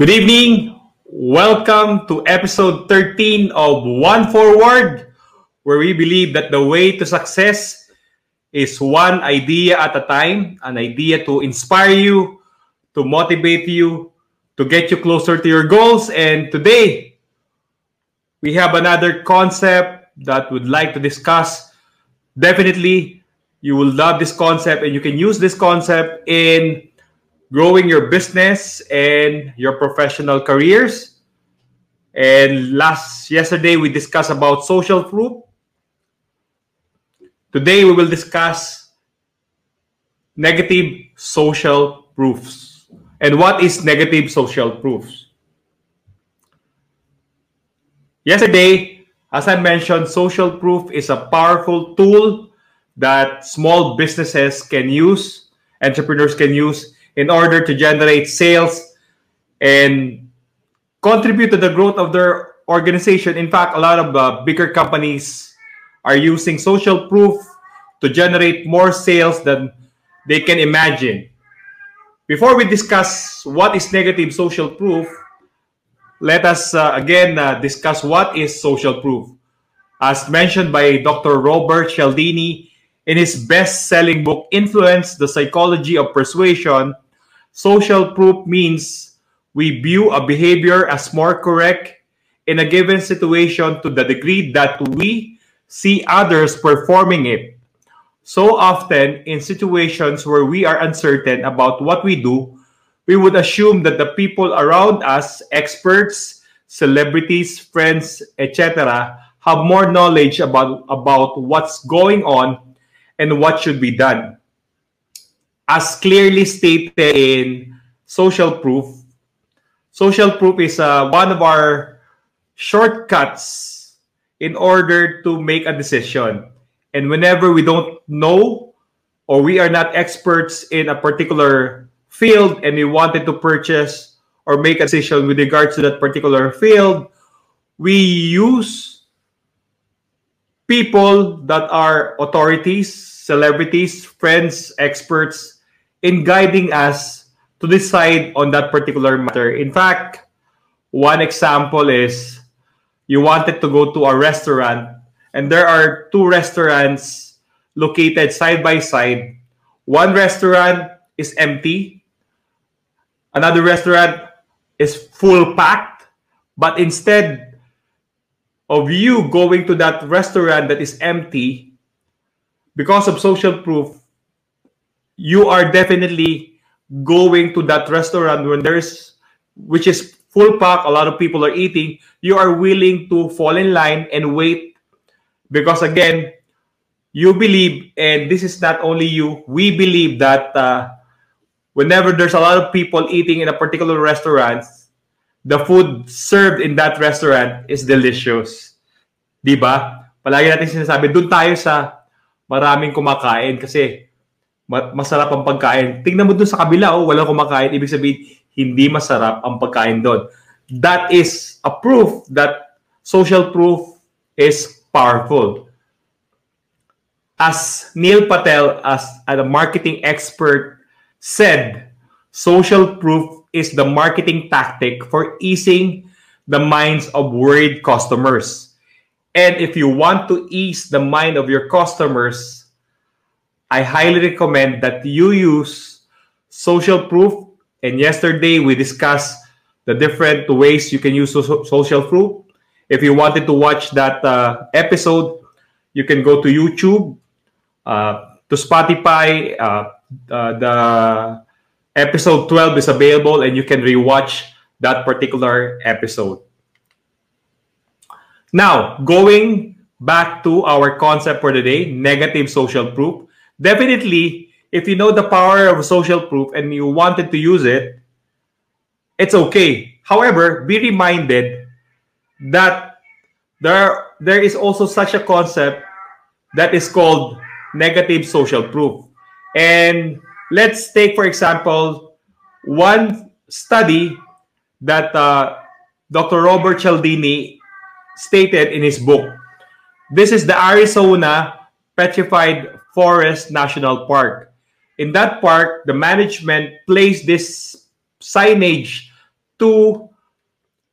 Good evening. Welcome to episode 13 of One Forward, where we believe that the way to success is one idea at a time, an idea to inspire you, to motivate you, to get you closer to your goals. And today, we have another concept that we'd like to discuss. Definitely, you will love this concept and you can use this concept in growing your business and your professional careers. And last yesterday we discussed about social proof. Today we will discuss negative social proofs. And what is negative social proofs? Yesterday, as I mentioned, social proof is a powerful tool that small businesses can use, entrepreneurs can use in order to generate sales and contribute to the growth of their organization. In fact, a lot of uh, bigger companies are using social proof to generate more sales than they can imagine. Before we discuss what is negative social proof, let us uh, again uh, discuss what is social proof. As mentioned by Dr. Robert Cialdini in his best-selling book, Influence, The Psychology of Persuasion, social proof means we view a behavior as more correct in a given situation to the degree that we see others performing it. So often, in situations where we are uncertain about what we do, we would assume that the people around us, experts, celebrities, friends, etc., have more knowledge about, about what's going on and what should be done. As clearly stated in social proof, social proof is uh, one of our shortcuts in order to make a decision. And whenever we don't know or we are not experts in a particular field and we wanted to purchase or make a decision with regards to that particular field, we use people that are authorities, celebrities, friends, experts in guiding us to decide on that particular matter. In fact, one example is you wanted to go to a restaurant and there are two restaurants located side by side. One restaurant is empty, another restaurant is full packed, but instead of you going to that restaurant that is empty, because of social proof, you are definitely going to that restaurant when there's which is full pack, a lot of people are eating, you are willing to fall in line and wait. Because again you believe and this is not only you we believe that uh, whenever there's a lot of people eating in a particular restaurant the food served in that restaurant is delicious. Di ba? Palagi natin sinasabi doon tayo sa maraming kumakain kasi masarap ang pagkain tingnan mo doon sa kabila oh walang kumakain ibig sabihin hindi masarap ang pagkain doon that is a proof that social proof is powerful. As Neil Patel, as a marketing expert, said, social proof is the marketing tactic for easing the minds of worried customers. And if you want to ease the mind of your customers, I highly recommend that you use social proof. And yesterday we discussed the different ways you can use social proof. If you wanted to watch that uh, episode, you can go to YouTube, uh, to Spotify. Uh, uh the episode 12 is available and you can rewatch that particular episode. Now, going back to our concept for today, negative social proof. Definitely, if you know the power of social proof and you wanted to use it, it's okay. However, be reminded that there there is also such a concept that is called negative social proof. And let's take, for example, one study that uh, Dr. Robert Cialdini stated in his book. This is the Arizona Petrified Forest National Park. In that park, the management placed this signage to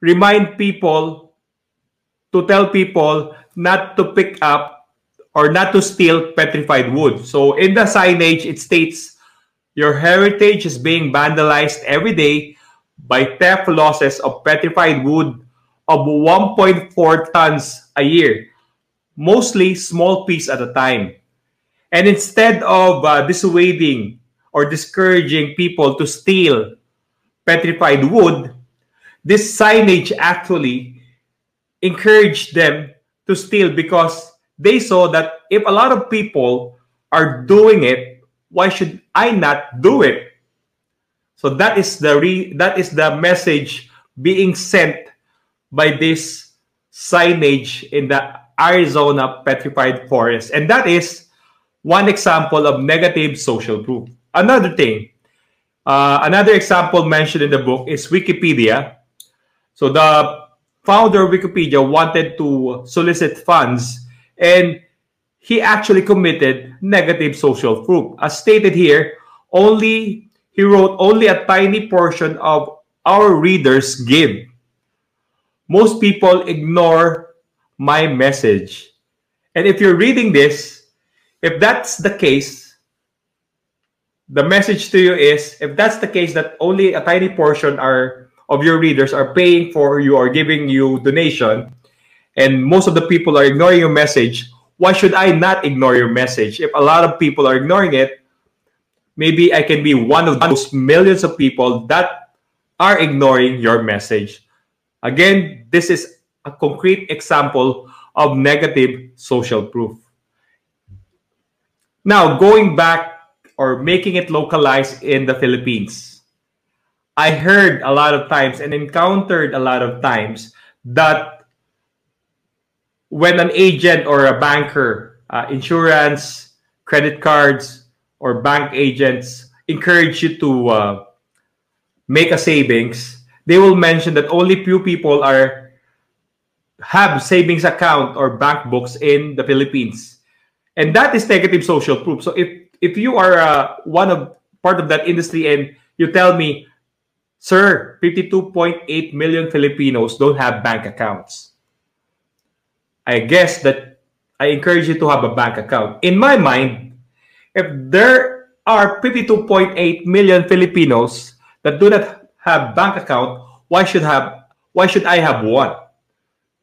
remind people, to tell people not to pick up or not to steal petrified wood. So in the signage, it states your heritage is being vandalized every day by theft losses of petrified wood of 1.4 tons a year, mostly small piece at a time. And instead of uh, dissuading or discouraging people to steal petrified wood, this signage actually encouraged them to steal because they saw that if a lot of people are doing it, why should I not do it? So that is the re- that is the message being sent by this signage in the Arizona Petrified Forest. And that is one example of negative social proof. Another thing, uh, another example mentioned in the book is Wikipedia. So the founder of Wikipedia wanted to solicit funds and he actually committed negative social proof. As stated here, only he wrote only a tiny portion of our readers give. Most people ignore my message. And if you're reading this, if that's the case, the message to you is if that's the case that only a tiny portion are of your readers are paying for you or giving you donation and most of the people are ignoring your message, why should I not ignore your message? If a lot of people are ignoring it, maybe I can be one of those millions of people that are ignoring your message. Again, this is a concrete example of negative social proof. Now, going back or making it localized in the Philippines, I heard a lot of times and encountered a lot of times that when an agent or a banker, uh, insurance, credit cards, or bank agents encourage you to uh, make a savings, they will mention that only few people are have savings account or bank books in the Philippines, and that is negative social proof. So if if you are uh, one of part of that industry and you tell me, sir, 52.8 million Filipinos don't have bank accounts. I guess that I encourage you to have a bank account. In my mind, if there are 52.8 million Filipinos that do not have bank account, why should have why should I have one?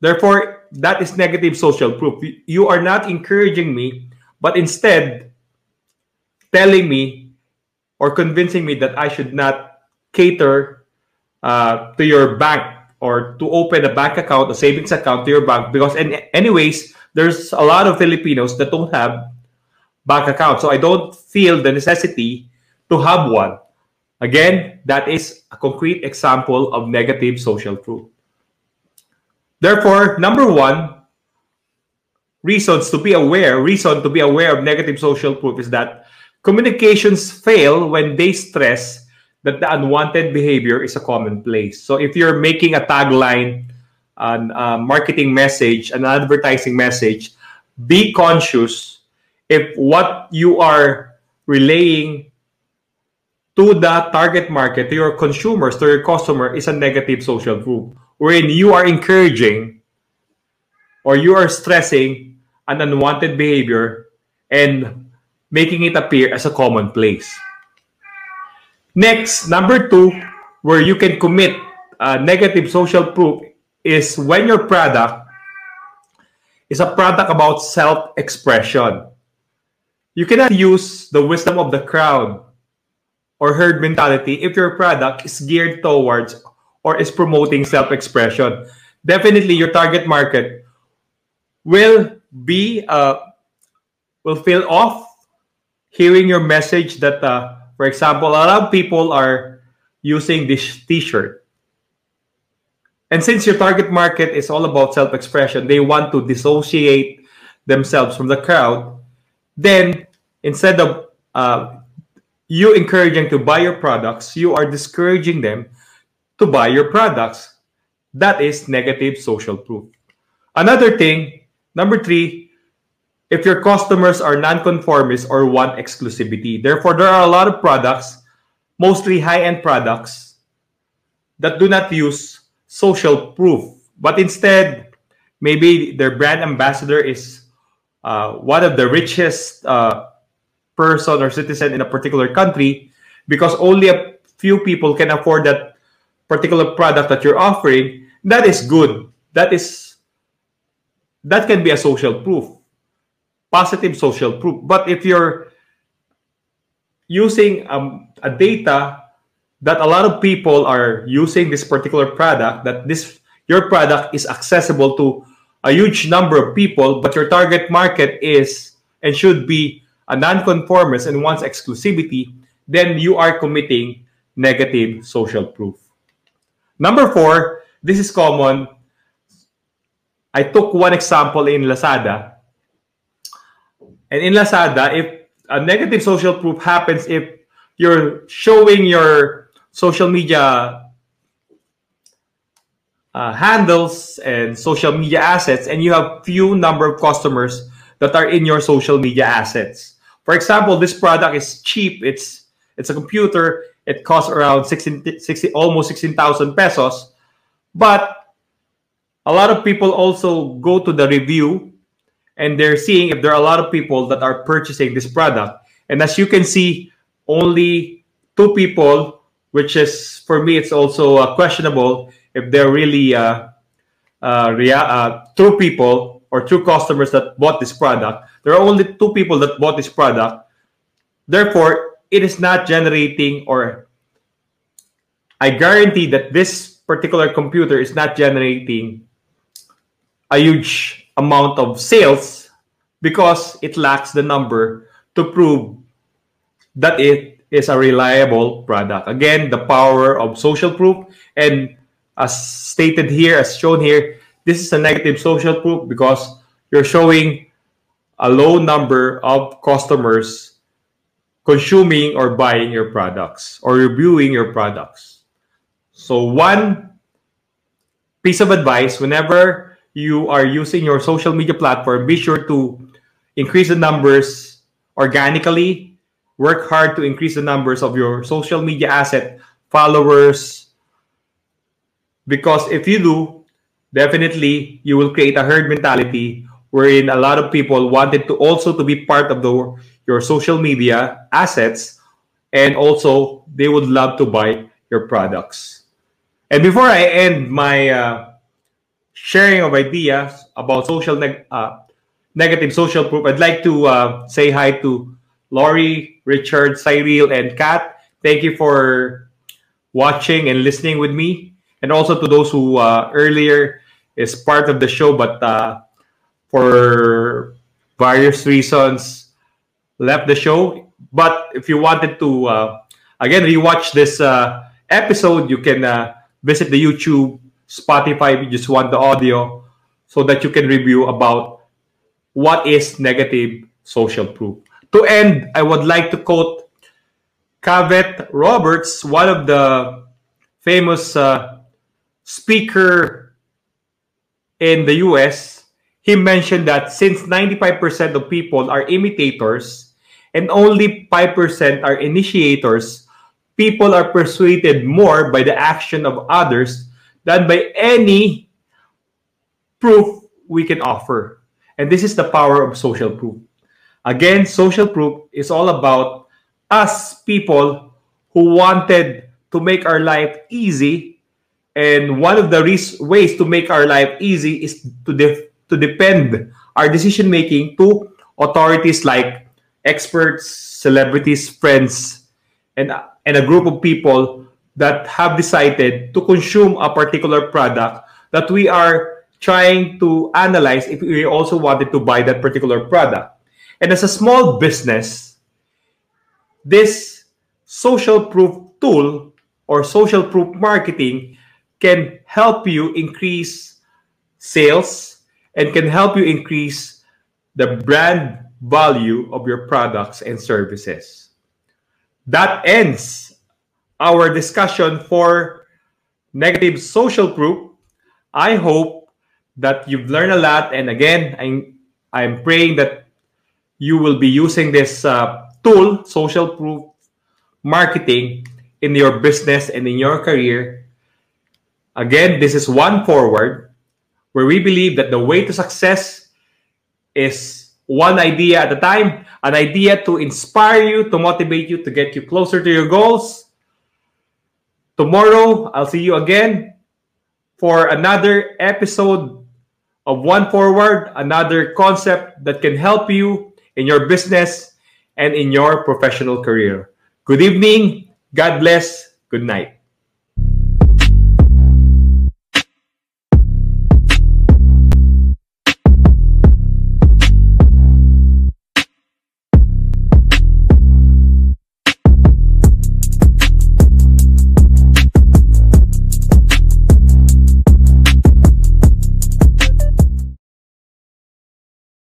Therefore, that is negative social proof. You are not encouraging me, but instead telling me or convincing me that I should not cater uh, to your bank or to open a bank account, a savings account to your bank. Because, in, anyways, there's a lot of Filipinos that don't have bank accounts. So I don't feel the necessity to have one. Again, that is a concrete example of negative social proof. Therefore, number one, reasons to be aware, reason to be aware of negative social proof is that communications fail when they stress that the unwanted behavior is a commonplace. So if you're making a tagline, an uh, marketing message, an advertising message, be conscious if what you are relaying to the target market, to your consumers, to your customer is a negative social proof, wherein you are encouraging or you are stressing an unwanted behavior and making it appear as a commonplace. Next, number two, where you can commit uh, negative social proof is when your product is a product about self-expression. You cannot use the wisdom of the crowd or herd mentality if your product is geared towards or is promoting self-expression. Definitely, your target market will be uh, will feel off hearing your message that, uh, for example, a lot of people are using this T-shirt. And since your target market is all about self-expression, they want to dissociate themselves from the crowd. Then, instead of uh, you encouraging to buy your products, you are discouraging them to buy your products. That is negative social proof. Another thing, number three, if your customers are non-conformists or want exclusivity. Therefore, there are a lot of products, mostly high-end products, that do not use social proof, but instead, maybe their brand ambassador is uh, one of the richest uh, person or citizen in a particular country because only a few people can afford that particular product that you're offering that is good. That is that can be a social proof positive social proof. But if you're using um, a data that a lot of people are using this particular product that this your product is accessible to a huge number of people but your target market is and should be a nonconformist and wants exclusivity then you are committing negative social proof number four this is common. I took one example in lazada. And in lazada if a negative social proof happens if you're showing your social media uh, handles and social media assets and you have few number of customers that are in your social media assets. For example this product is cheap. It's it's a computer it costs around 16, 60, almost 16000 pesos but a lot of people also go to the review and they're seeing if there are a lot of people that are purchasing this product and as you can see only two people which is for me it's also uh, questionable if they're really uh, uh, uh, true people or true customers that bought this product. There are only two people that bought this product. Therefore, it is not generating or I guarantee that this particular computer is not generating a huge amount of sales because it lacks the number to prove that it is a reliable product. Again, the power of social proof and as stated here, as shown here, this is a negative social proof because you're showing a low number of customers consuming or buying your products or reviewing your products. So one piece of advice, whenever you are using your social media platform, be sure to increase the numbers organically, work hard to increase the numbers of your social media asset, followers, because if you do, definitely you will create a herd mentality wherein a lot of people wanted to also to be part of the your social media assets and also they would love to buy your products. And before I end my uh, sharing of ideas about social neg- uh, negative social proof, I'd like to uh, say hi to Laurie, Richard, Cyril, and Kat. Thank you for watching and listening with me and also to those who uh, earlier is part of the show but uh, for various reasons left the show. But if you wanted to uh, again rewatch this uh, episode you can uh, visit the youtube spotify if you just want the audio so that you can review about what is negative social proof. To end i would like to quote Cavett Roberts, one of the famous uh, speaker in the US, he mentioned that since 95% of people are imitators and only 5% are initiators, people are persuaded more by the action of others than by any proof we can offer. And this is the power of social proof. Again, social proof is all about us people who wanted to make our life easy and one of the ways to make our life easy is to def- to depend our decision making to authorities like experts, celebrities, friends, and and a group of people that have decided to consume a particular product that we are trying to analyze if we also wanted to buy that particular product. And as a small business, this social proof tool or social proof marketing can help you increase sales and can help you increase the brand value of your products and services. That ends our discussion for negative social proof. I hope that you've learned a lot. And again, I'm, I'm praying that you will be using this uh, tool, social proof marketing, in your business and in your career Again, this is One Forward, where we believe that the way to success is one idea at a time, an idea to inspire you, to motivate you, to get you closer to your goals. Tomorrow, I'll see you again for another episode of One Forward, another concept that can help you in your business and in your professional career. Good evening. God bless. Good night.